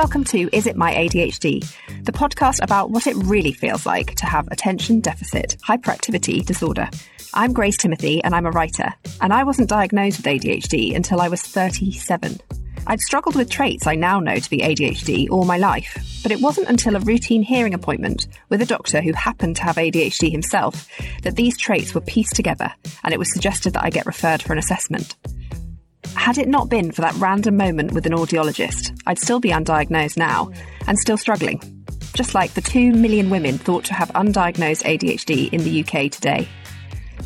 welcome to Is It My ADHD, the podcast about what it really feels like to have attention deficit hyperactivity disorder. I'm Grace Timothy and I'm a writer, and I wasn't diagnosed with ADHD until I was 37. I'd struggled with traits I now know to be ADHD all my life, but it wasn't until a routine hearing appointment with a doctor who happened to have ADHD himself that these traits were pieced together and it was suggested that I get referred for an assessment. Had it not been for that random moment with an audiologist, I'd still be undiagnosed now and still struggling, just like the 2 million women thought to have undiagnosed ADHD in the UK today.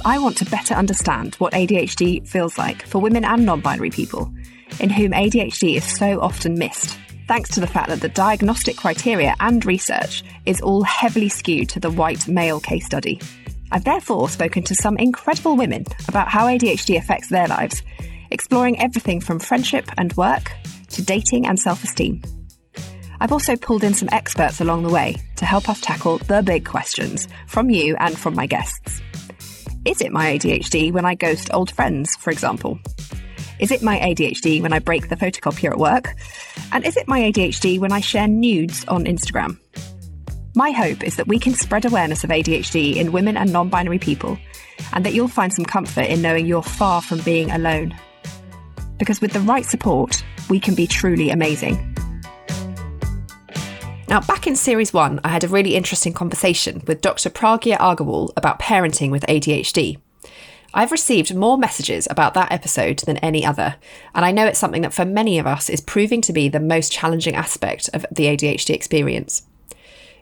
I want to better understand what ADHD feels like for women and non binary people, in whom ADHD is so often missed, thanks to the fact that the diagnostic criteria and research is all heavily skewed to the white male case study. I've therefore spoken to some incredible women about how ADHD affects their lives exploring everything from friendship and work to dating and self esteem. I've also pulled in some experts along the way to help us tackle the big questions from you and from my guests. Is it my ADHD when I ghost old friends, for example? Is it my ADHD when I break the photocopier at work? And is it my ADHD when I share nudes on Instagram? My hope is that we can spread awareness of ADHD in women and non binary people, and that you'll find some comfort in knowing you're far from being alone because with the right support, we can be truly amazing. Now, back in series one, I had a really interesting conversation with Dr. Pragya Agarwal about parenting with ADHD. I've received more messages about that episode than any other, and I know it's something that for many of us is proving to be the most challenging aspect of the ADHD experience.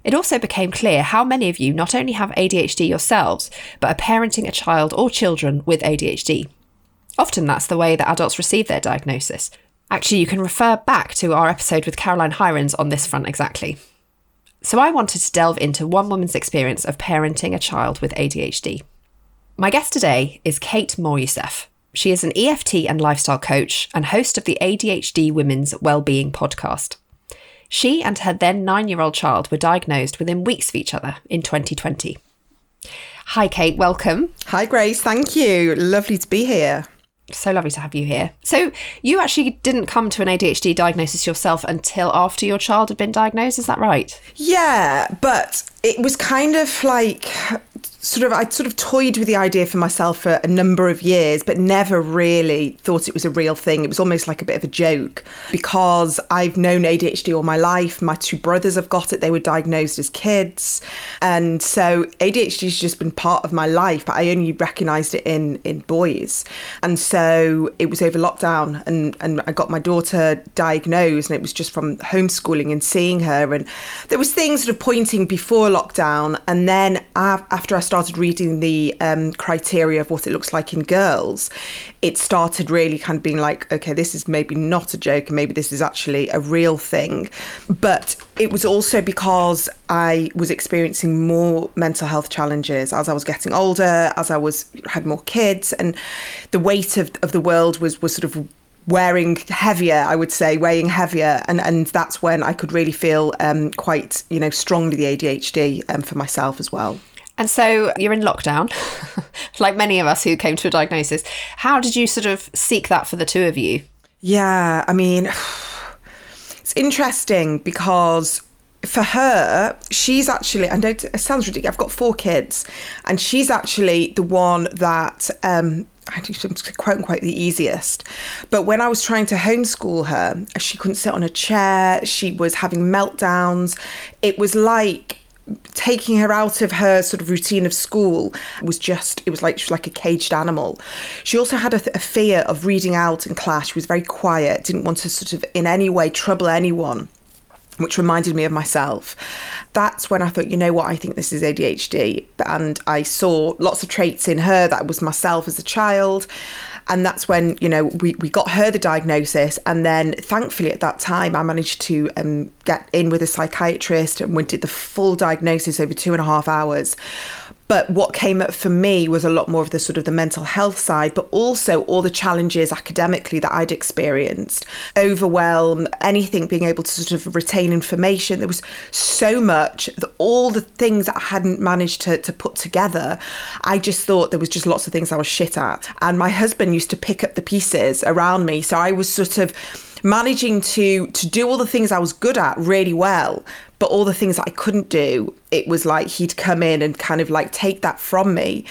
It also became clear how many of you not only have ADHD yourselves, but are parenting a child or children with ADHD. Often that's the way that adults receive their diagnosis. Actually, you can refer back to our episode with Caroline Hirons on this front exactly. So I wanted to delve into one woman's experience of parenting a child with ADHD. My guest today is Kate Moryoussef. She is an EFT and lifestyle coach and host of the ADHD Women's Wellbeing podcast. She and her then nine year old child were diagnosed within weeks of each other in 2020. Hi, Kate, welcome. Hi, Grace. Thank you. Lovely to be here so lovely to have you here. So, you actually didn't come to an ADHD diagnosis yourself until after your child had been diagnosed, is that right? Yeah, but it was kind of like sort of I'd sort of toyed with the idea for myself for a number of years, but never really thought it was a real thing. It was almost like a bit of a joke because I've known ADHD all my life. My two brothers have got it. They were diagnosed as kids. And so ADHD has just been part of my life, but I only recognized it in in boys. And so it was over lockdown and, and I got my daughter diagnosed and it was just from homeschooling and seeing her. And there was things sort of pointing before lockdown. And then after I started reading the um, criteria of what it looks like in girls, it started really kind of being like, okay, this is maybe not a joke and maybe this is actually a real thing. But it was also because I was experiencing more mental health challenges as I was getting older, as I was had more kids, and the weight of, of the world was was sort of wearing heavier, I would say, weighing heavier, and and that's when I could really feel um, quite, you know, strongly the ADHD um, for myself as well. And so you're in lockdown, like many of us who came to a diagnosis. How did you sort of seek that for the two of you? Yeah, I mean, it's interesting because for her, she's actually, I know it sounds ridiculous, I've got four kids, and she's actually the one that um, quote unquote the easiest. But when I was trying to homeschool her, she couldn't sit on a chair. She was having meltdowns. It was like taking her out of her sort of routine of school was just it was like she was like a caged animal she also had a, a, fear of reading out in class she was very quiet didn't want to sort of in any way trouble anyone which reminded me of myself that's when i thought you know what i think this is adhd and i saw lots of traits in her that was myself as a child and that's when, you know, we, we got her the diagnosis. And then thankfully at that time, I managed to um, get in with a psychiatrist and we did the full diagnosis over two and a half hours. But what came up for me was a lot more of the sort of the mental health side, but also all the challenges academically that I'd experienced, overwhelm, anything being able to sort of retain information. There was so much, that all the things that I hadn't managed to, to put together. I just thought there was just lots of things I was shit at. And my husband used to pick up the pieces around me. So I was sort of managing to to do all the things I was good at really well, but all the things that I couldn't do, it was like he'd come in and kind of like take that from me.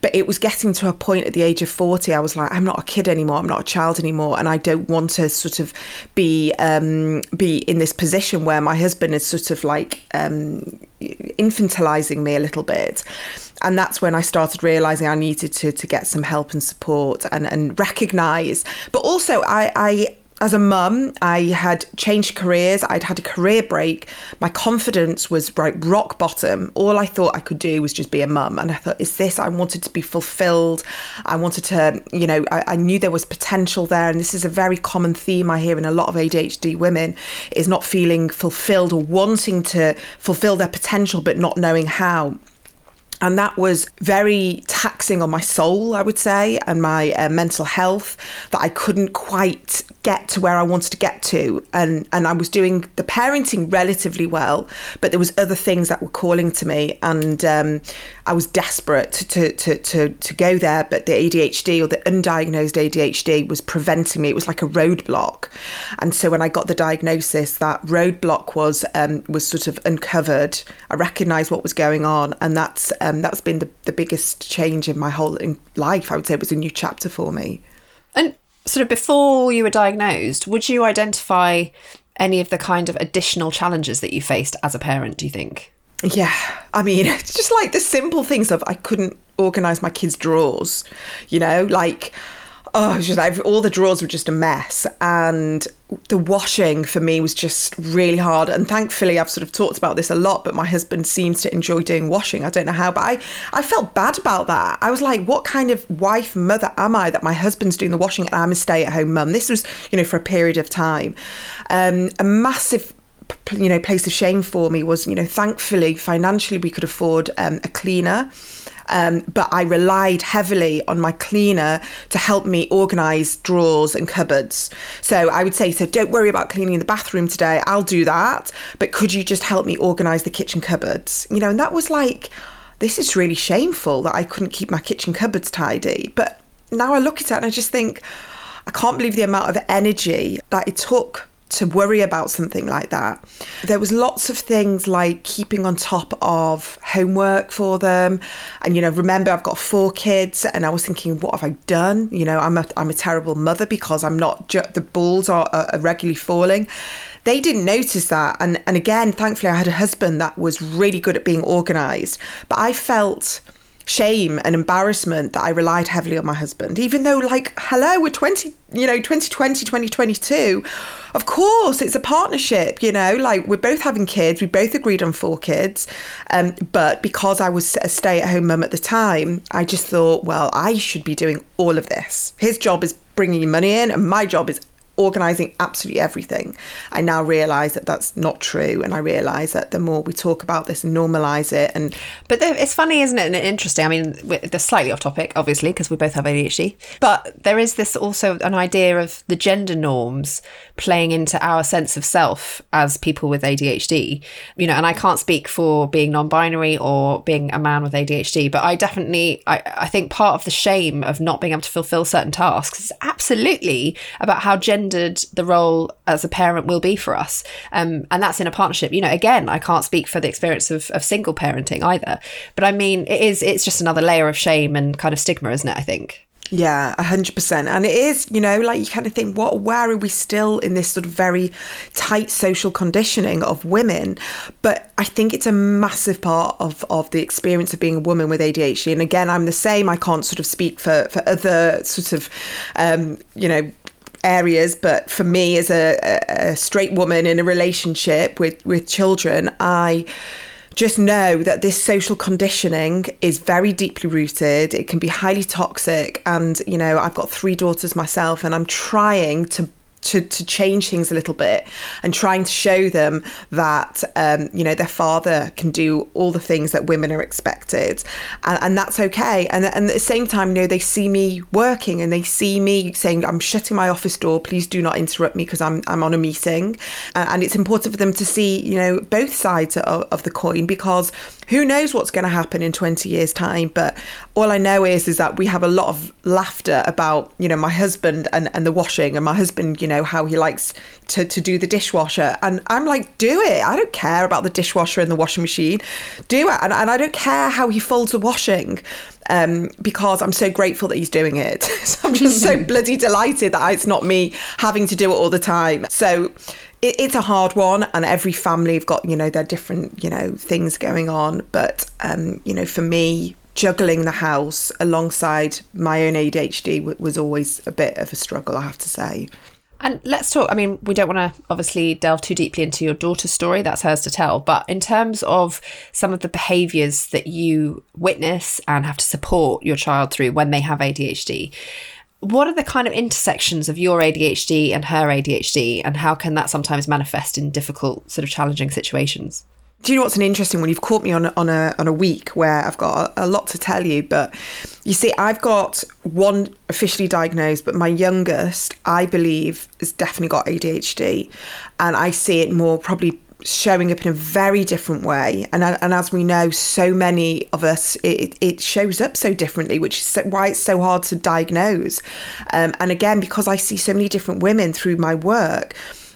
But it was getting to a point at the age of 40, I was like, I'm not a kid anymore, I'm not a child anymore, and I don't want to sort of be um, be in this position where my husband is sort of like um, infantilizing me a little bit and that's when I started realizing I needed to to get some help and support and and recognize. But also, I I as a mum, I had changed careers. I'd had a career break. My confidence was right rock bottom. All I thought I could do was just be a mum. And I thought, is this? I wanted to be fulfilled. I wanted to, you know, I, I, knew there was potential there. And this is a very common theme I hear in a lot of ADHD women is not feeling fulfilled or wanting to fulfill their potential, but not knowing how. And that was very taxing on my soul, I would say, and my uh, mental health that I couldn't quite get to where I wanted to get to. And, and I was doing the parenting relatively well, but there was other things that were calling to me. And um, I was desperate to, to, to, to go there. But the ADHD or the undiagnosed ADHD was preventing me. It was like a roadblock. And so when I got the diagnosis, that roadblock was, um, was sort of uncovered. I recognized what was going on. And that's um, that's been the, the biggest change in my whole life. I would say it was a new chapter for me. And sort of before you were diagnosed, would you identify any of the kind of additional challenges that you faced as a parent, do you think? Yeah, I mean, it's just like the simple things of I couldn't organize my kids' drawers, you know, like oh, just all the drawers were just a mess. And the washing for me was just really hard. And thankfully, I've sort of talked about this a lot, but my husband seems to enjoy doing washing. I don't know how, but I, I felt bad about that. I was like, what kind of wife, mother am I that my husband's doing the washing and I'm a stay at home mum? This was, you know, for a period of time. Um, a massive you know place of shame for me was you know thankfully financially we could afford um, a cleaner um, but I relied heavily on my cleaner to help me organise drawers and cupboards. So I would say, so don't worry about cleaning the bathroom today. I'll do that. But could you just help me organise the kitchen cupboards? You know, and that was like, this is really shameful that I couldn't keep my kitchen cupboards tidy. But now I look at it and I just think, I can't believe the amount of energy that it took to worry about something like that. There was lots of things like keeping on top of homework for them. And, you know, remember I've got four kids and I was thinking, what have I done? You know, I'm a, I'm a terrible mother because I'm not, ju- the balls are, are regularly falling they didn't notice that. And and again, thankfully, I had a husband that was really good at being organised. But I felt shame and embarrassment that I relied heavily on my husband, even though, like, hello, we're 20, you know, 2020, 2022. Of course, it's a partnership, you know, like we're both having kids. We both agreed on four kids. Um, but because I was a stay at home mum at the time, I just thought, well, I should be doing all of this. His job is bringing money in, and my job is organizing absolutely everything. I now realize that that's not true. And I realize that the more we talk about this and normalize it and. But it's funny, isn't it? And interesting. I mean, they're slightly off topic, obviously, because we both have ADHD. But there is this also an idea of the gender norms playing into our sense of self as people with ADHD. You know, and I can't speak for being non binary or being a man with ADHD, but I definitely, I, I think part of the shame of not being able to fulfill certain tasks is absolutely about how gendered the role as a parent will be for us. Um, and that's in a partnership. You know, again, I can't speak for the experience of, of single parenting either. But I mean, it is, it's just another layer of shame and kind of stigma, isn't it? I think. Yeah, 100%. And it is, you know, like you kind of think, what, where are we still in this sort of very tight social conditioning of women? But I think it's a massive part of, of the experience of being a woman with ADHD. And again, I'm the same. I can't sort of speak for, for other sort of, um, you know, areas, but for me, as a, a straight woman in a relationship with with children, I just know that this social conditioning is very deeply rooted. It can be highly toxic. And, you know, I've got three daughters myself, and I'm trying to to, to change things a little bit and trying to show them that um, you know their father can do all the things that women are expected. And, and that's okay. And, and, at the same time you know they see me working and they see me saying I'm shutting my office door. Please do not interrupt me because I'm, I'm on a meeting. And it's important for them to see you know both sides of, of the coin because who knows what's going to happen in 20 years time. But all i know is is that we have a lot of laughter about you know my husband and, and the washing and my husband you know know, how he likes to, to do the dishwasher. And I'm like, do it. I don't care about the dishwasher and the washing machine. Do it. And, and I don't care how he folds the washing um, because I'm so grateful that he's doing it. so I'm just so bloody delighted that it's not me having to do it all the time. So it, it's a hard one, and every family have got, you know, their different, you know, things going on. But, um, you know, for me, juggling the house alongside my own ADHD was always a bit of a struggle, I have to say. And let's talk. I mean, we don't want to obviously delve too deeply into your daughter's story, that's hers to tell. But in terms of some of the behaviors that you witness and have to support your child through when they have ADHD, what are the kind of intersections of your ADHD and her ADHD, and how can that sometimes manifest in difficult, sort of challenging situations? Do you know what's an interesting one? You've caught me on on a on a week where I've got a, a, lot to tell you, but you see, I've got one officially diagnosed, but my youngest, I believe, has definitely got ADHD, and I see it more probably showing up in a very different way. And and as we know, so many of us, it, it shows up so differently, which is why it's so hard to diagnose. Um, and again, because I see so many different women through my work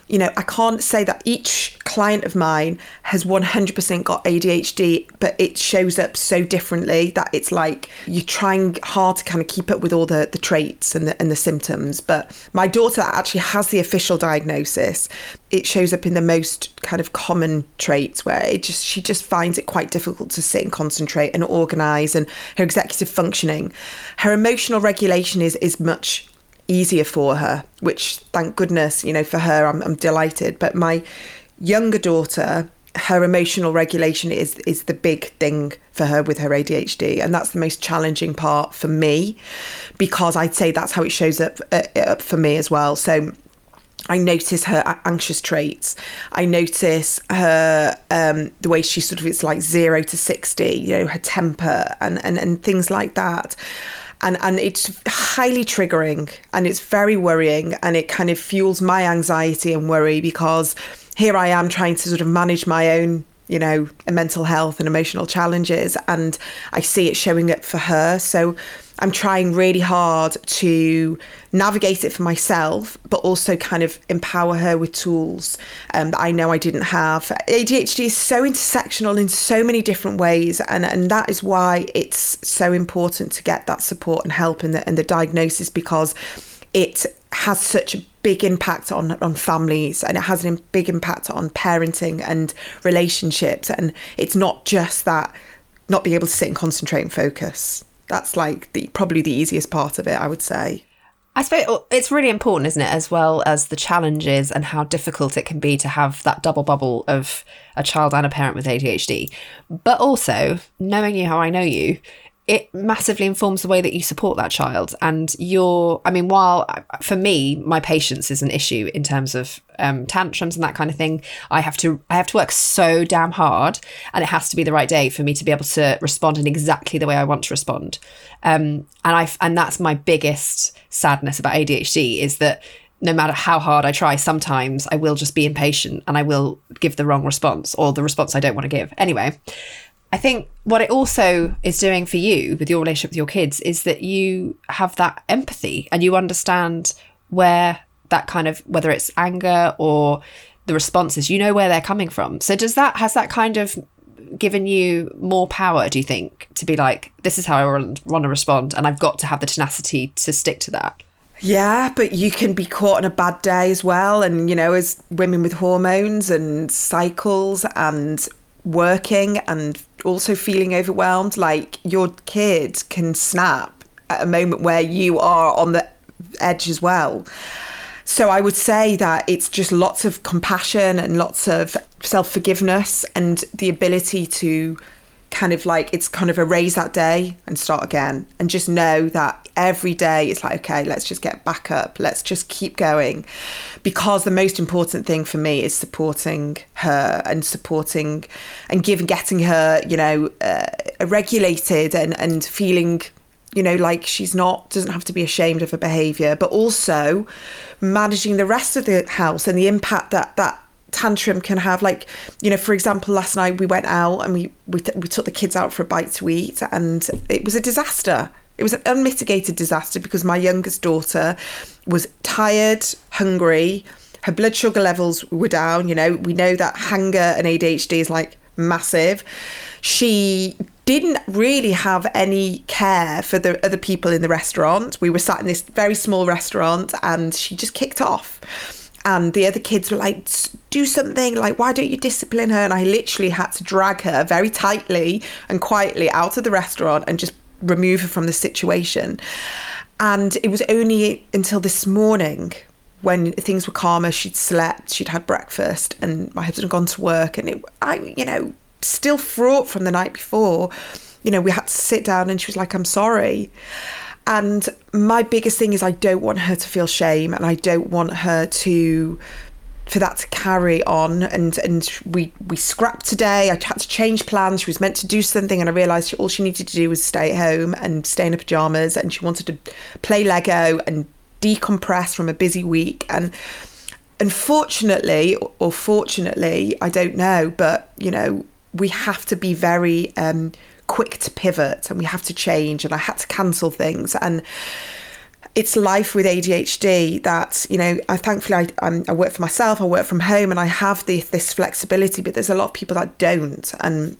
you know, I can't say that each client of mine has 100% got ADHD, but it shows up so differently that it's like you're trying hard to kind of keep up with all the, the traits and the, and the symptoms. But my daughter actually has the official diagnosis. It shows up in the most kind of common traits where it just she just finds it quite difficult to sit and concentrate and organize and her executive functioning. Her emotional regulation is is much easier for her, which thank goodness, you know, for her, I'm, I'm delighted. But my younger daughter, her emotional regulation is is the big thing for her with her ADHD, and that's the most challenging part for me, because I'd say that's how it shows up uh, up for me as well. So. I notice her anxious traits. I notice her um, the way she sort of it's like zero to sixty, you know, her temper and and, and things like that and and it's highly triggering and it's very worrying and it kind of fuels my anxiety and worry because here I am trying to sort of manage my own you know mental health and emotional challenges and I see it showing up for her so I'm trying really hard to navigate it for myself, but also kind of empower her with tools um, that I know I didn't have. ADHD is so intersectional in so many different ways, and, and that is why it's so important to get that support and help in the, and the diagnosis because it has such a big impact on on families and it has a big impact on parenting and relationships and it's not just that not being able to sit and concentrate and focus that's like the probably the easiest part of it, I would say. I suppose oh, it's really important, isn't it, as well as the challenges and how difficult it can be to have that double bubble of a child and a parent with ADHD. But also, knowing you how I know you, it massively informs the way that you support that child. And you're, I mean, while for me, my patience is an issue in terms of um, tantrums and that kind of thing, I have to, I have to work so damn hard, and it has to be the right day for me to be able to respond in exactly the way I want to respond. Um, and I, and that's my biggest sadness about ADHD is that no matter how hard I try, sometimes I will just be impatient and I will give the wrong response or the response I don't want to give. Anyway, I think what it also is doing for you with your relationship with your kids is that you have that empathy and you understand where that kind of whether it's anger or the responses, you know where they're coming from. So does that has that kind of given you more power, do you think, to be like, this is how I want to respond and I've got to have the tenacity to stick to that? Yeah, but you can be caught on a bad day as well. And, you know, as women with hormones and cycles and working and also feeling overwhelmed. Like your kid can snap at a moment where you are on the edge as well. So I would say that it's just lots of compassion and lots of self forgiveness and the ability to kind of like it's kind of erase that day and start again and just know that every day it's like okay let's just get back up. Let's just keep going. Because the most important thing for me is supporting her and supporting and giving getting her you know uh, regulated and and feeling you know like she's not doesn't have to be ashamed of her behavior but also managing the rest of the house and the impact that that tantrum can have like you know for example last night we went out and we we, we took the kids out for a bite to eat and it was a disaster It was an unmitigated disaster because my youngest daughter was tired, hungry, her blood sugar levels were down. You know, we know that hunger and ADHD is like massive. She didn't really have any care for the other people in the restaurant. We were sat in this very small restaurant and she just kicked off. And the other kids were like, do something, like, why don't you discipline her? And I literally had to drag her very tightly and quietly out of the restaurant and just remove her from the situation. And it was only until this morning when things were calmer, she'd slept, she'd had breakfast, and my husband had gone to work, and it, I, you know, still fraught from the night before. You know, we had to sit down, and she was like, "I'm sorry." And my biggest thing is, I don't want her to feel shame, and I don't want her to for that to carry on. And and we we scrapped today. I had to change plans. She was meant to do something and i realized all she needed to do was stay at home and stay in her pajamas and she wanted to play lego and decompress from a busy week. And unfortunately or fortunately i don't know but you know we have to be very um, quick to pivot and we have to change and i had to cancel things. And it's life with ADHD that you know I thankfully I, I'm, i work for myself I work from home and I have the, this flexibility but there's a lot of people that don't and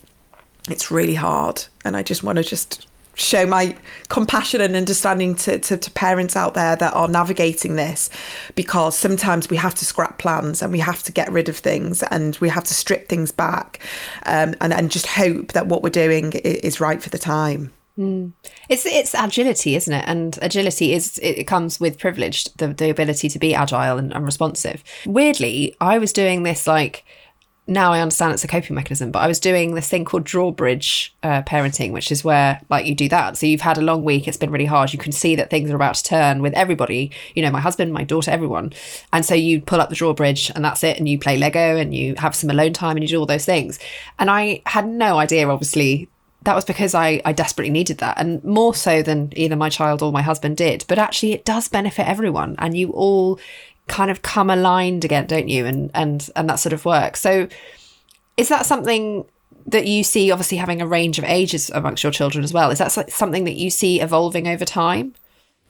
it's really hard. And I just want to just show my compassion and understanding to, to, to, parents out there that are navigating this because sometimes we have to scrap plans and we have to get rid of things and we have to strip things back um, and, and just hope that what we're doing is right for the time. Mm. It's it's agility, isn't it? And agility is it comes with privilege, the the ability to be agile and, and responsive. Weirdly, I was doing this like now I understand it's a coping mechanism, but I was doing this thing called drawbridge uh, parenting, which is where like you do that. So you've had a long week, it's been really hard. You can see that things are about to turn with everybody, you know, my husband, my daughter, everyone. And so you pull up the drawbridge and that's it. And you play Lego and you have some alone time and you do all those things. And I had no idea, obviously, that was because I, I desperately needed that and more so than either my child or my husband did. But actually, it does benefit everyone and you all kind of come aligned again, don't you? And and and that sort of work. So is that something that you see obviously having a range of ages amongst your children as well? Is that something that you see evolving over time?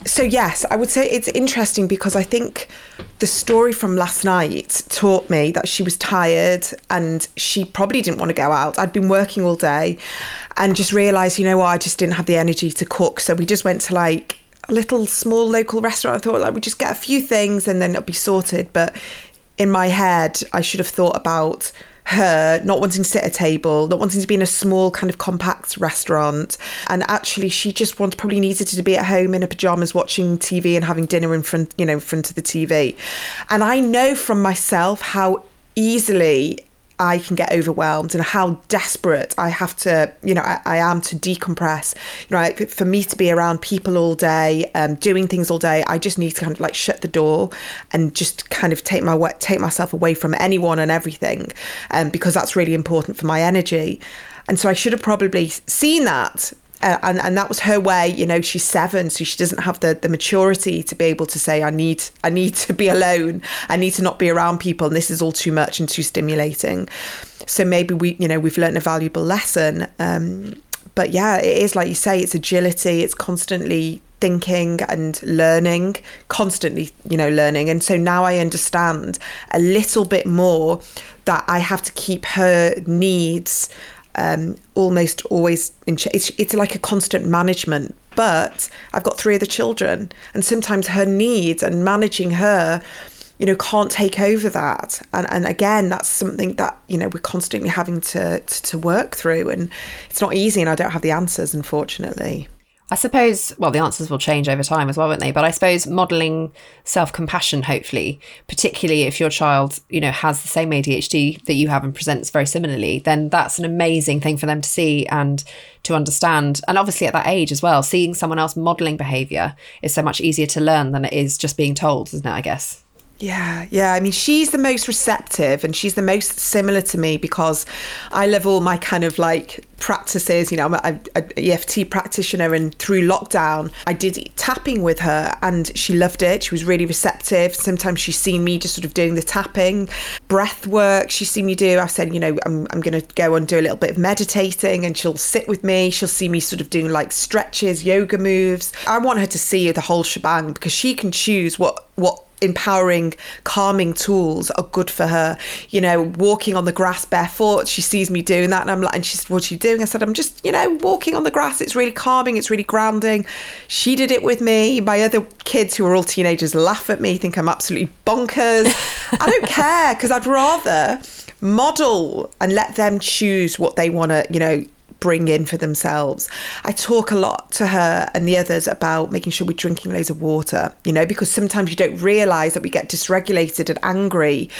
So yes, I would say it's interesting because I think the story from last night taught me that she was tired and she probably didn't want to go out. I'd been working all day and just realized, you know what, I just didn't have the energy to cook. So we just went to like a little small local restaurant. I thought like we just get a few things and then it'll be sorted. But in my head, I should have thought about her not wanting to sit at a table, not wanting to be in a small kind of compact restaurant. And actually she just wanted probably needed to be at home in her pajamas watching TV and having dinner in front, you know, in front of the TV. And I know from myself how easily I can get overwhelmed and how desperate I have to, you know, I, I am to decompress. You know, I, for me to be around people all day, um, doing things all day, I just need to kind of like shut the door and just kind of take my take myself away from anyone and everything, um, because that's really important for my energy. And so I should have probably seen that uh, and and that was her way you know she's seven so she doesn't have the the maturity to be able to say i need i need to be alone. I need to not be around people and this is all too much and too stimulating. So maybe we you know we've learned a valuable lesson um, but yeah it is like you say it's agility it's constantly thinking and learning constantly you know learning. And so now i understand a little bit more that i have to keep her needs um, almost always in ch- it's, it's like a constant management but i've got three other children and sometimes her needs and managing her you know can't take over that. And and again that's something that you know we're constantly having to to, to work through and it's not easy and i don't have the answers unfortunately I suppose, well, the answers will change over time as well, won't they? But I suppose modeling self compassion, hopefully, particularly if your child, you know, has the same ADHD that you have and presents very similarly, then that's an amazing thing for them to see and to understand. And obviously, at that age as well, seeing someone else modeling behavior is so much easier to learn than it is just being told, isn't it? I guess. Yeah, yeah. I mean, she's the most receptive and she's the most similar to me because I love all my kind of like practices. You know, I'm a, a EFT practitioner, and through lockdown, I did tapping with her and she loved it. She was really receptive. Sometimes she's seen me just sort of doing the tapping, breath work. She's seen me do. I said, you know, I'm, I'm going to go and do a little bit of meditating, and she'll sit with me. She'll see me sort of doing like stretches, yoga moves. I want her to see the whole shebang because she can choose what what empowering, calming tools are good for her. You know, walking on the grass barefoot. She sees me doing that, and I'm like, and she's, "What's you doing?" I said, "I'm just, you know, walking on the grass. It's really calming. It's really grounding." She did it with me. My other kids, who are all teenagers, laugh at me, think I'm absolutely bonkers. I don't care because I'd rather model and let them choose what they want to, you know, bring in for themselves. I talk a lot to her and the others about making sure we're drinking loads of water, you know, because sometimes you don't realize that we get dysregulated and angry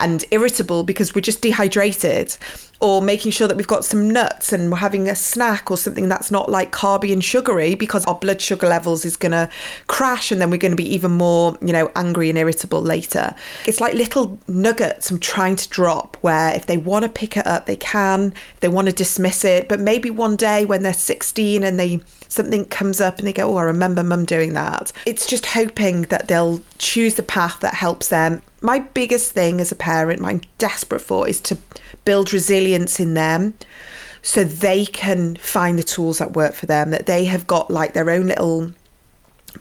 and irritable because we're just dehydrated or making sure that we've got some nuts and we're having a snack or something that's not like carby and sugary because our blood sugar levels is going to crash and then we're going to be even more, you know, angry and irritable later. It's like little nuggets I'm trying to drop where if they want to pick it up, they can, they want to dismiss it, but maybe one day when they're 16 and they something comes up and they go, Oh, I remember mum doing that. It's just hoping that they'll choose the path that helps them. My biggest thing as a parent, my desperate for, is to build resilience in them so they can find the tools that work for them, that they have got like their own little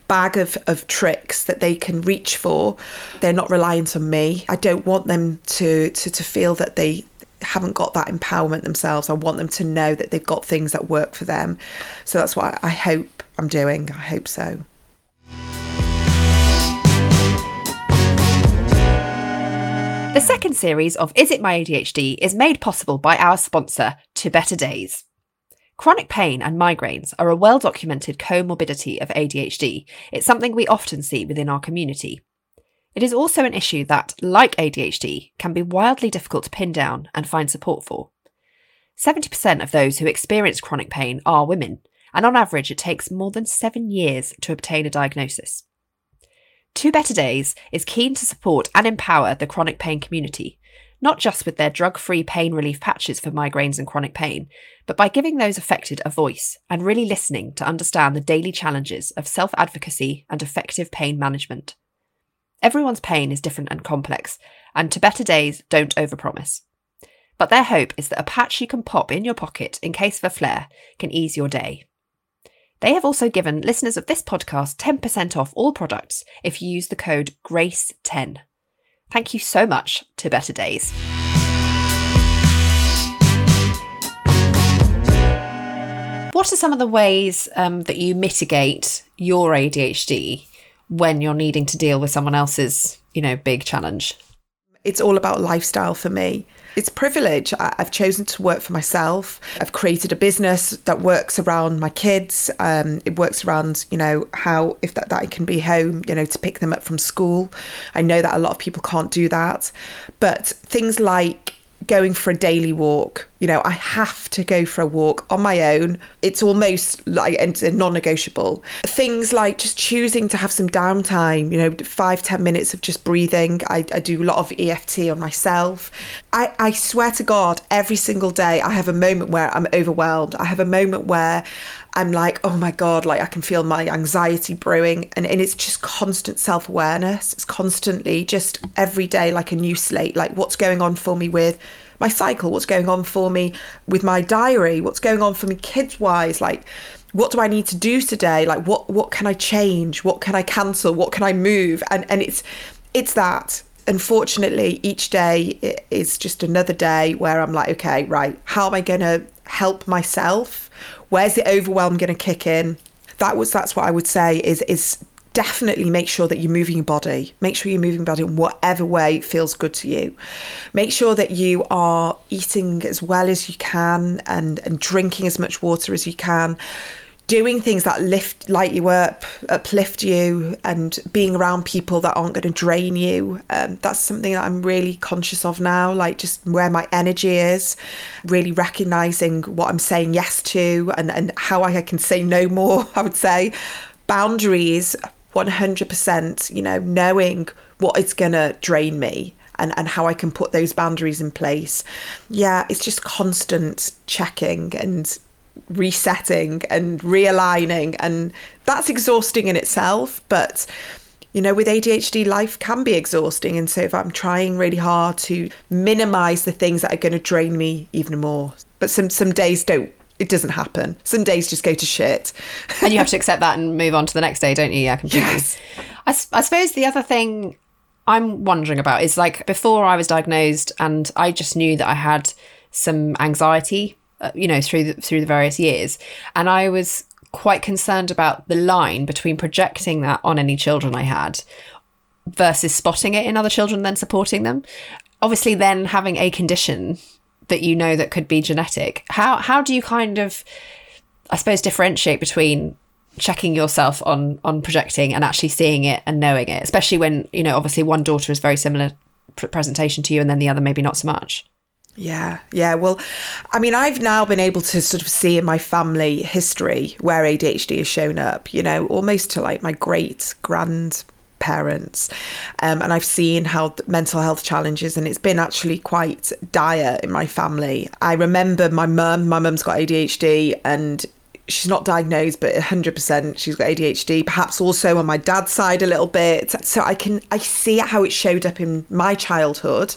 bag of, of tricks that they can reach for. They're not reliant on me. I don't want them to, to, to feel that they haven't got that empowerment themselves. I want them to know that they've got things that work for them. So that's what I hope I'm doing. I hope so. The second series of Is It My ADHD is made possible by our sponsor, To Better Days. Chronic pain and migraines are a well documented comorbidity of ADHD. It's something we often see within our community. It is also an issue that, like ADHD, can be wildly difficult to pin down and find support for. 70% of those who experience chronic pain are women, and on average, it takes more than seven years to obtain a diagnosis. To Better Days is keen to support and empower the chronic pain community, not just with their drug free pain relief patches for migraines and chronic pain, but by giving those affected a voice and really listening to understand the daily challenges of self advocacy and effective pain management. Everyone's pain is different and complex, and to better days don't overpromise. But their hope is that a patch you can pop in your pocket in case of a flare can ease your day. They have also given listeners of this podcast 10% off all products if you use the code GRACE10. Thank you so much to Better Days. What are some of the ways um, that you mitigate your ADHD when you're needing to deal with someone else's, you know, big challenge? It's all about lifestyle for me. It's privilege. I've chosen to work for myself. I've created a business that works around my kids. Um, it works around, you know, how if that, that I can be home, you know, to pick them up from school. I know that a lot of people can't do that. But things like going for a daily walk. You know, I have to go for a walk on my own. It's almost like non negotiable. Things like just choosing to have some downtime, you know, five ten minutes of just breathing. I, I do a lot of EFT on myself. I, I swear to God, every single day I have a moment where I'm overwhelmed. I have a moment where I'm like, oh my God, like I can feel my anxiety brewing. And, and it's just constant self awareness. It's constantly just every day like a new slate, like what's going on for me with my cycle, what's going on for me with my diary, what's going on for me kids wise, like what do I need to do today? Like what what can I change? What can I cancel? What can I move? And and it's it's that unfortunately, each day is just another day where I'm like, okay, right, how am I going to help myself? Where's the overwhelm going to kick in? That was that's what I would say is is definitely make sure that you're moving your body. Make sure you're moving your body in whatever way feels good to you. Make sure that you are eating as well as you can and, and drinking as much water as you can doing things that lift light you up uplift you and being around people that aren't going to drain you um, that's something that i'm really conscious of now like just where my energy is really recognizing what i'm saying yes to and, and how i can say no more i would say boundaries 100%, you know, knowing what it's going to drain me and, and how I can put those boundaries in place. Yeah, it's just constant checking and resetting and realigning. And that's exhausting in itself. But, you know, with ADHD, life can be exhausting. And so if I'm trying really hard to minimize the things that are going to drain me even more, but some, some days don't it doesn't happen. Some days just go to shit. and you have to accept that and move on to the next day, don't you? Yeah, completely. Yes. I, I suppose the other thing I'm wondering about is like before I was diagnosed and I just knew that I had some anxiety uh, you know through the, through the various years and i was quite concerned about the line between projecting that on any children i had versus spotting it in other children then supporting them obviously then having a condition that you know that could be genetic how how do you kind of i suppose differentiate between checking yourself on on projecting and actually seeing it and knowing it especially when you know obviously one daughter is very similar presentation to you and then the other maybe not so much yeah, yeah. Well, I mean, I've now been able to sort of see in my family history where ADHD has shown up, you know, almost to like my great grandparents. Um, and I've seen how mental health challenges, and it's been actually quite dire in my family. I remember my mum, my mum's got ADHD, and she's not diagnosed but 100% she's got ADHD perhaps also on my dad's side a little bit so I can I see how it showed up in my childhood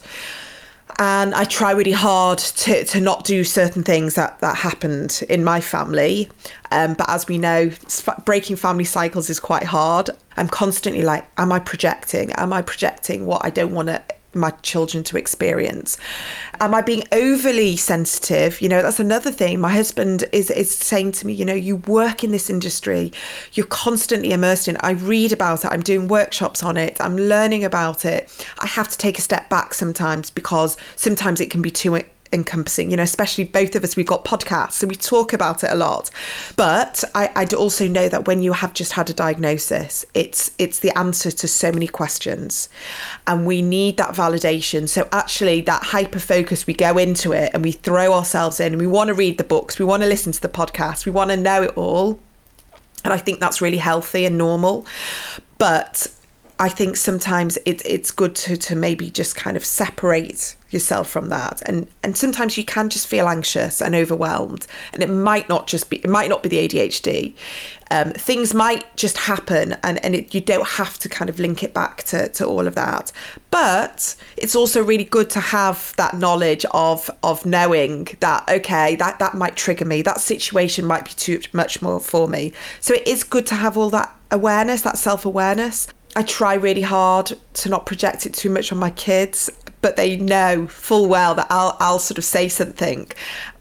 and I try really hard to, to not do certain things that, that happened in my family. Um, but as we know, breaking family cycles is quite hard. I'm constantly like, am I projecting? Am I projecting what I don't want to my children to experience. Am I being overly sensitive? You know, that's another thing. My husband is is saying to me, you know, you work in this industry, you're constantly immersed in it. I read about it, I'm doing workshops on it, I'm learning about it. I have to take a step back sometimes because sometimes it can be too encompassing you know especially both of us we've got podcasts so we talk about it a lot. But I, I also know that when you have just had a diagnosis it's it's the answer to so many questions. And we need that validation. So actually that hyper focus we go into it and we throw ourselves in and we want to read the books we want to listen to the podcast we want to know it all. And I think that's really healthy and normal. But I think sometimes it, it's good to, to maybe just kind of separate yourself from that. And and sometimes you can just feel anxious and overwhelmed and it might not just be it might not be the ADHD um, things might just happen and and it, you don't have to kind of link it back to to all of that. But it's also really good to have that knowledge of of knowing that okay that that might trigger me. That situation might be too much more for me. So it is good to have all that awareness that self-awareness I try really hard to not project it too much on my kids, but they know full well that I'll I'll sort of say something,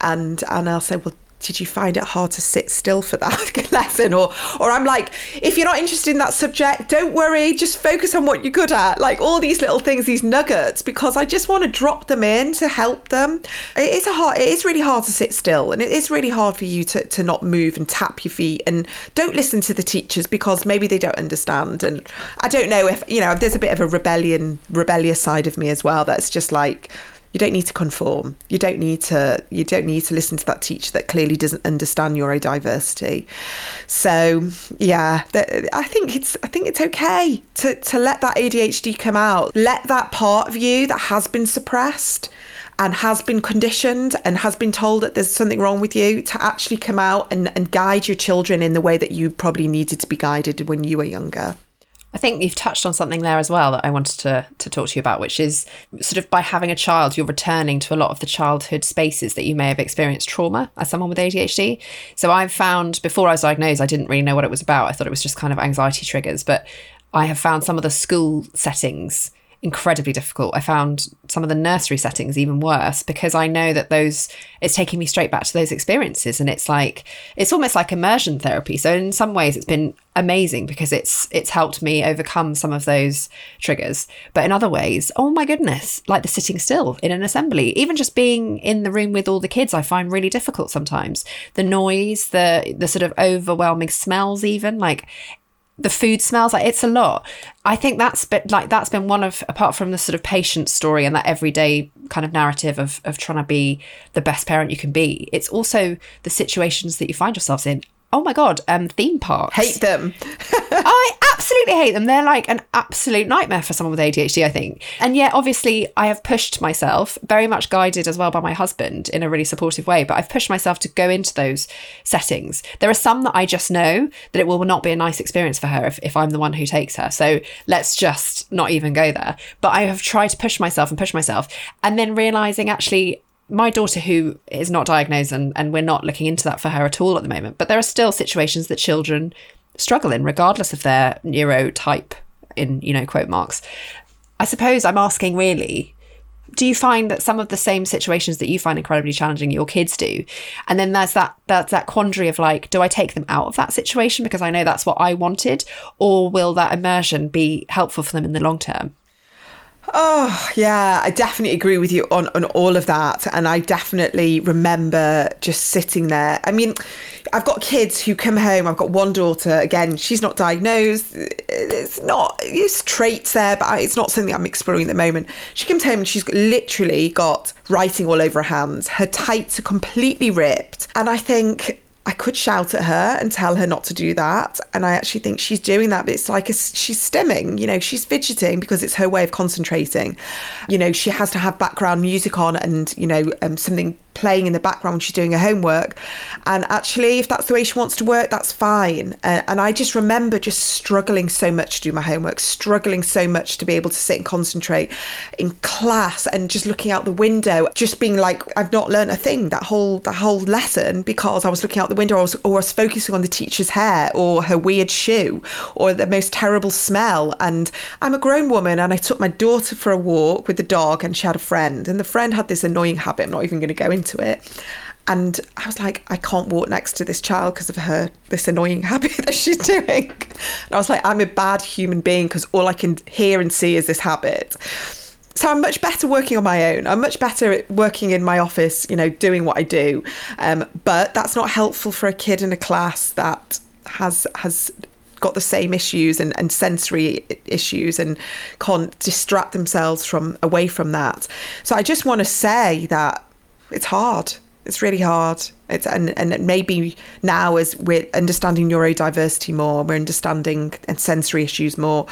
and and I'll say, well, did you find it hard to sit still for that lesson? Or or I'm like if you're not interested in that subject don't worry just focus on what you're good at. Like all these little things these nuggets because I just want to drop them in to help them. It is a hard it is really hard to sit still and it is really hard for you to to not move and tap your feet. And don't listen to the teachers because maybe they don't understand. And I don't know if you know there's a bit of a rebellion rebellious side of me as well that's just like you don't need to conform. You don't need to. You don't need to listen to that teacher that clearly doesn't understand neurodiversity. So yeah, I think it's. I think it's okay to to let that ADHD come out. Let that part of you that has been suppressed and has been conditioned and has been told that there's something wrong with you to actually come out and, and guide your children in the way that you probably needed to be guided when you were younger. I think you've touched on something there as well that I wanted to to talk to you about, which is sort of by having a child, you're returning to a lot of the childhood spaces that you may have experienced trauma as someone with ADHD. So I've found before I was diagnosed, I didn't really know what it was about. I thought it was just kind of anxiety triggers, but I have found some of the school settings incredibly difficult. I found some of the nursery settings even worse because I know that those it's taking me straight back to those experiences and it's like it's almost like immersion therapy. So in some ways it's been amazing because it's it's helped me overcome some of those triggers. But in other ways, oh my goodness, like the sitting still in an assembly, even just being in the room with all the kids I find really difficult sometimes. The noise, the the sort of overwhelming smells even like the food smells like it's a lot. I think that's been like that's been one of apart from the sort of patient story and that everyday kind of narrative of of trying to be the best parent you can be it's also the situations that you find yourselves in oh my god um theme parks hate them i absolutely hate them. They're like an absolute nightmare for someone with ADHD, I think. And yet, obviously, I have pushed myself, very much guided as well by my husband in a really supportive way, but I've pushed myself to go into those settings. There are some that I just know that it will not be a nice experience for her if, if I'm the one who takes her. So let's just not even go there. But I have tried to push myself and push myself. And then realizing actually, my daughter who is not diagnosed and, and we're not looking into that for her at all at the moment but there are still situations that children struggle in, regardless of their neurotype, in, you know, quote marks. I suppose I'm asking really, do you find that some of the same situations that you find incredibly challenging your kids do? And then there's that that's that quandary of like do i take them out of that situation because i know that's what i wanted? Or will that immersion be helpful for them in the long term Oh, yeah, I definitely agree with you on, on all of that. And I definitely remember just sitting there. I mean, I've got kids who come home. I've got one daughter, again, she's not diagnosed. It's not, it's traits there, but it's not something I'm exploring at the moment. She comes home and she's literally got writing all over her hands. Her tights are completely ripped. And I think, I could shout at her and tell her not to do that. And I actually think she's doing that, but it's like a, she's stimming, you know, she's fidgeting because it's her way of concentrating. You know, she has to have background music on and, you know, um, something playing in the background when she's doing her homework. And actually, if that's the way she wants to work, that's fine. Uh, and I just remember just struggling so much to do my homework, struggling so much to be able to sit and concentrate in class and just looking out the window, just being like, I've not learned a thing that whole that whole lesson because I was looking out the window or I was, or I was focusing on the teacher's hair or her weird shoe or the most terrible smell. And I'm a grown woman and I took my daughter for a walk with the dog and she had a friend. And the friend had this annoying habit, I'm not even going to go into it. And I was like, I can't walk next to this child because of her, this annoying habit that she's doing. And I was like, I'm a bad human being because all I can hear and see is this habit. So I'm much better working on my own. I'm much better at working in my office, you know, doing what I do. Um, but that's not helpful for a kid in a class that has has got the same issues and, and sensory issues and can't distract themselves from away from that. So I just want to say that it's hard. It's really hard. It's and and maybe now as we're understanding neurodiversity more, we're understanding and sensory issues more,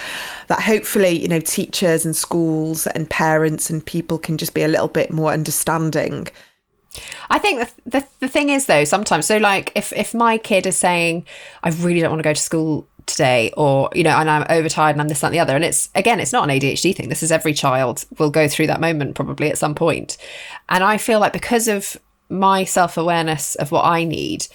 that hopefully you know teachers and schools and parents and people can just be a little bit more understanding. I think the, the the thing is though sometimes so like if if my kid is saying I really don't want to go to school today or you know and i'm overtired and i'm this that and the other. And it's again it's not an adhd thing. This is every child will go through that moment probably at some point. And i feel like because of my self-awareness of what i need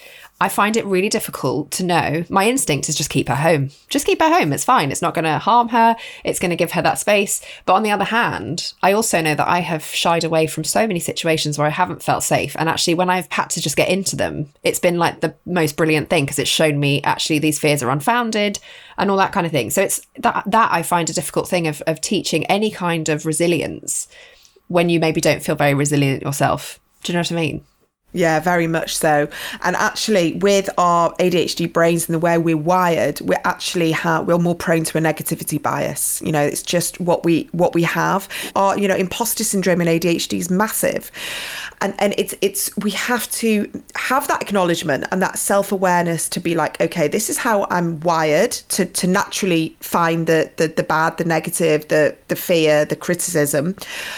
I find it really difficult to know. My instinct is just keep her home. Just keep her home. It's fine. It's not going to harm her. It's going to give her that space. But on the other hand, I also know that I have shied away from so many situations where I haven't felt safe. And actually, when I've had to just get into them, it's been like the most brilliant thing because it's shown me actually these fears are unfounded and all that kind of thing. So it's that that I find a difficult thing of of teaching any kind of resilience when you maybe don't feel very resilient yourself. Do you know what I mean? Yeah, very much so. And actually, with our ADHD brains and the way we're wired, we're actually ha- we're more prone to a negativity bias. You know, it's just what we what we have. Our you know imposter syndrome in ADHD is massive, and and it's it's we have to have that acknowledgement and that self awareness to be like, okay, this is how I'm wired to to naturally find the the, the bad, the negative, the the fear, the criticism,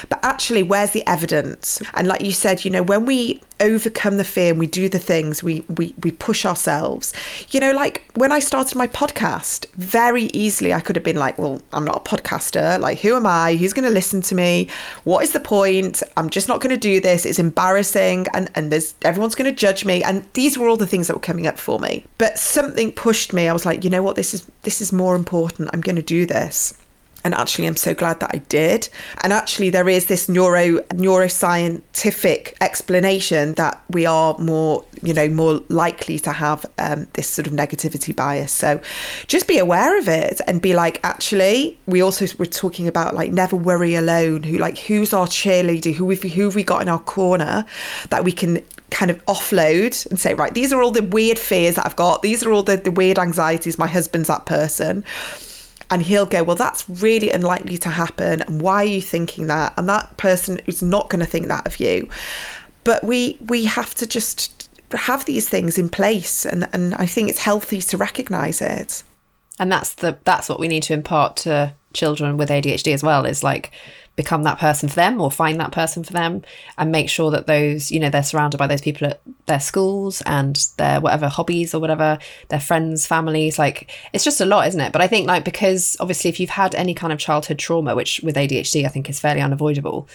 but actually, where's the evidence? And like you said, you know, when we overcome the fear and we do the things we we we push ourselves. You know like when i started my podcast very easily i could have been like well i'm not a podcaster. Like who am i? Who's going to listen to me? What is the point? I'm just not going to do this. It's embarrassing. And and there's everyone's going to judge me. And these were all the things that were coming up for me. But something pushed me. I was like you know what? This is this is more important. I'm going to do this and actually i'm so glad that i did. And actually there is this neuro neuroscientific explanation that we are more you know more likely to have um, this sort of negativity bias. So just be aware of it and be like actually we also were talking about like never worry alone who like who's our cheerleader who have, who have we got in our corner that we can kind of offload and say right these are all the weird fears that i've got. These are all the, the weird anxieties my husband's that person and he'll go, Well, that's really unlikely to happen. And why are you thinking that? And that person is not going to think that of you. But we we have to just have these things in place and, and I think it's healthy to recognise it. And that's the that's what we need to impart to children with ADHD as well is like become that person for them or find that person for them and make sure that those you know they're surrounded by those people at their schools and their whatever hobbies or whatever their friends families like it's just a lot isn't it? But i think like because obviously if you've had any kind of childhood trauma which with adhd i think is fairly unavoidable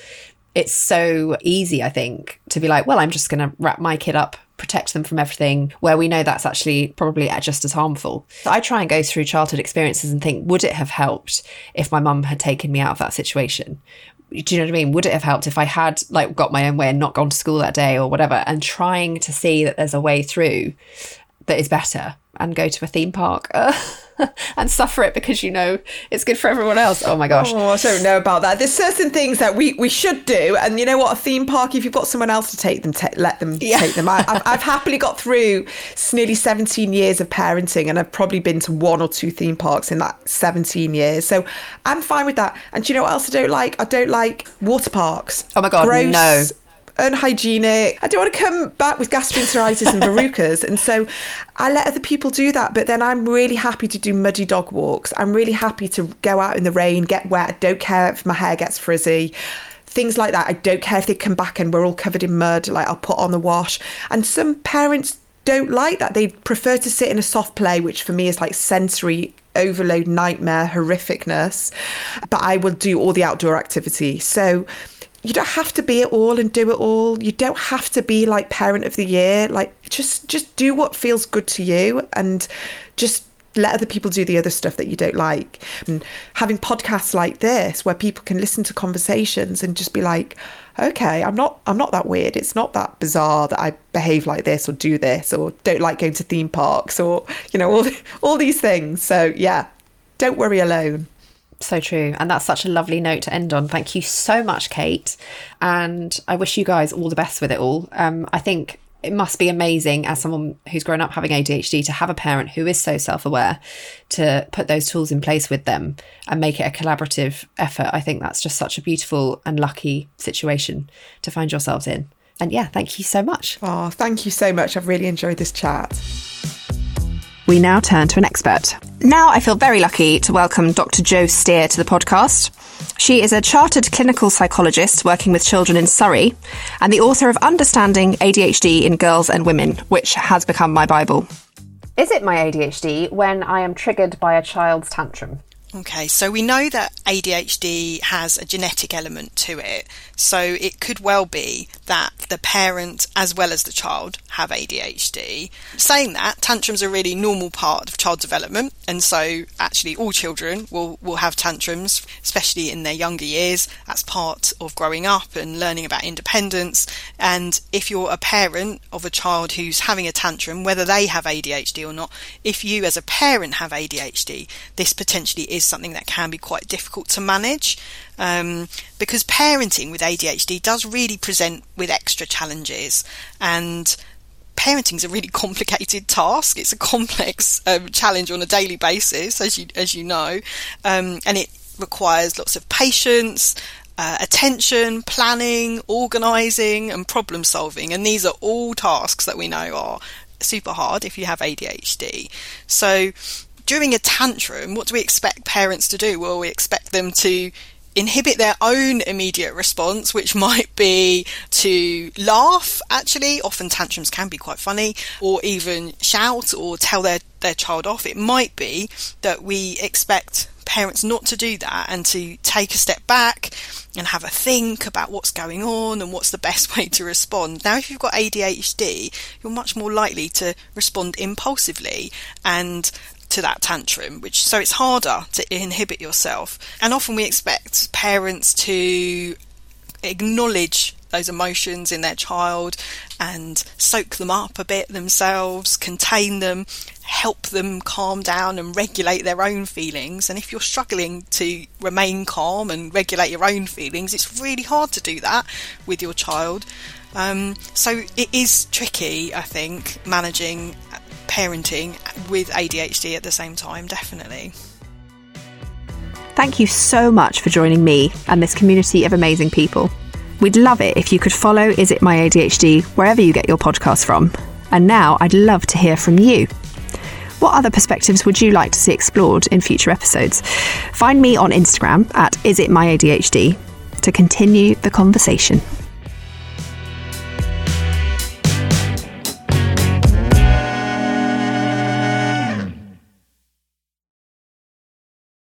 it's so easy i think to be like well i'm just going to wrap my kid up protect them from everything where we know that's actually probably just as harmful. So I try and go through childhood experiences and think, would it have helped if my mum had taken me out of that situation? Do you know what I mean? Would it have helped if I had like got my own way and not gone to school that day or whatever? And trying to see that there's a way through that is better and go to a theme park. and suffer it because you know it's good for everyone else. Oh my gosh. Oh, I don't know about that. There's certain things that we, we should do. And you know what? A theme park, if you've got someone else to take them, t- let them yeah. take them. I, have I've happily got through nearly 17 years of parenting and I've probably been to one or two theme parks in that 17 years. So I'm fine with that. And do you know what else I don't like? I don't like water parks. Oh my God, Gross. no unhygienic. I don't want to come back with gastroenteritis and verrucas. And so I let other people do that. But then I'm really happy to do muddy dog walks. I'm really happy to go out in the rain, get wet. I don't care if my hair gets frizzy things like that. I don't care if they come back and we're all covered in mud, like I'll put on the wash. And some parents don't like that. They prefer to sit in a soft play, which for me is like sensory overload, nightmare, horrificness. But I will do all the outdoor activity. So you don't have to be it all and do it all. You don't have to be like parent of the year. Like just just do what feels good to you and just let other people do the other stuff that you don't like. And having podcasts like this where people can listen to conversations and just be like, okay, I'm not I'm not that weird. It's not that bizarre that I behave like this or do this or don't like going to theme parks or you know all all these things. So yeah, don't worry alone. So true. And that's such a lovely note to end on. Thank you so much, Kate. And I wish you guys all the best with it all. Um, I think it must be amazing as someone who's grown up having ADHD to have a parent who is so self aware to put those tools in place with them and make it a collaborative effort. I think that's just such a beautiful and lucky situation to find yourselves in. And yeah, thank you so much. Oh, thank you so much. I've really enjoyed this chat we now turn to an expert. Now I feel very lucky to welcome Dr. Jo Steer to the podcast. She is a chartered clinical psychologist working with children in Surrey and the author of Understanding ADHD in Girls and Women, which has become my Bible. Is it my ADHD when I am triggered by a child's tantrum? Okay, so we know that ADHD has a genetic element to it. So it could well be that the parent as well as the child have ADHD. Saying that, tantrums are a really normal part of child development. And so actually all children will, will have tantrums, especially in their younger years. That's part of growing up and learning about independence. And if you're a parent of a child who's having a tantrum, whether they have ADHD or not, if you as a parent have ADHD, this potentially is is something that can be quite difficult to manage um, because parenting with ADHD does really present with extra challenges and parenting is a really complicated task. It's a complex um, challenge on a daily basis, as you as you know, um, and it requires lots of patience. Uh, attention, planning, organising, and problem solving, and these are all tasks that we know are super hard if you have ADHD. So, during a tantrum, what do we expect parents to do? Well, we expect them to inhibit their own immediate response, which might be to laugh, actually. Often tantrums can be quite funny, or even shout or tell their, their child off. It might be that we expect parents not to do that and to take a step back and have a think about what's going on and what's the best way to respond. Now, if you've got ADHD, you're much more likely to respond impulsively and to that tantrum, which so it's harder to inhibit yourself. And often we expect parents to acknowledge those emotions in their child and soak them up a bit themselves, contain them, help them calm down and regulate their own feelings. And if you're struggling to remain calm and regulate your own feelings, it's really hard to do that with your child. Um, so it is tricky, I think, managing parenting with ADHD at the same time, definitely. Thank you so much for joining me and this community of amazing people. We'd love it if you could follow Is It My ADHD wherever you get your podcast from. And now I'd love to hear from you. What other perspectives would you like to see explored in future episodes? Find me on Instagram at Is It My ADHD to continue the conversation.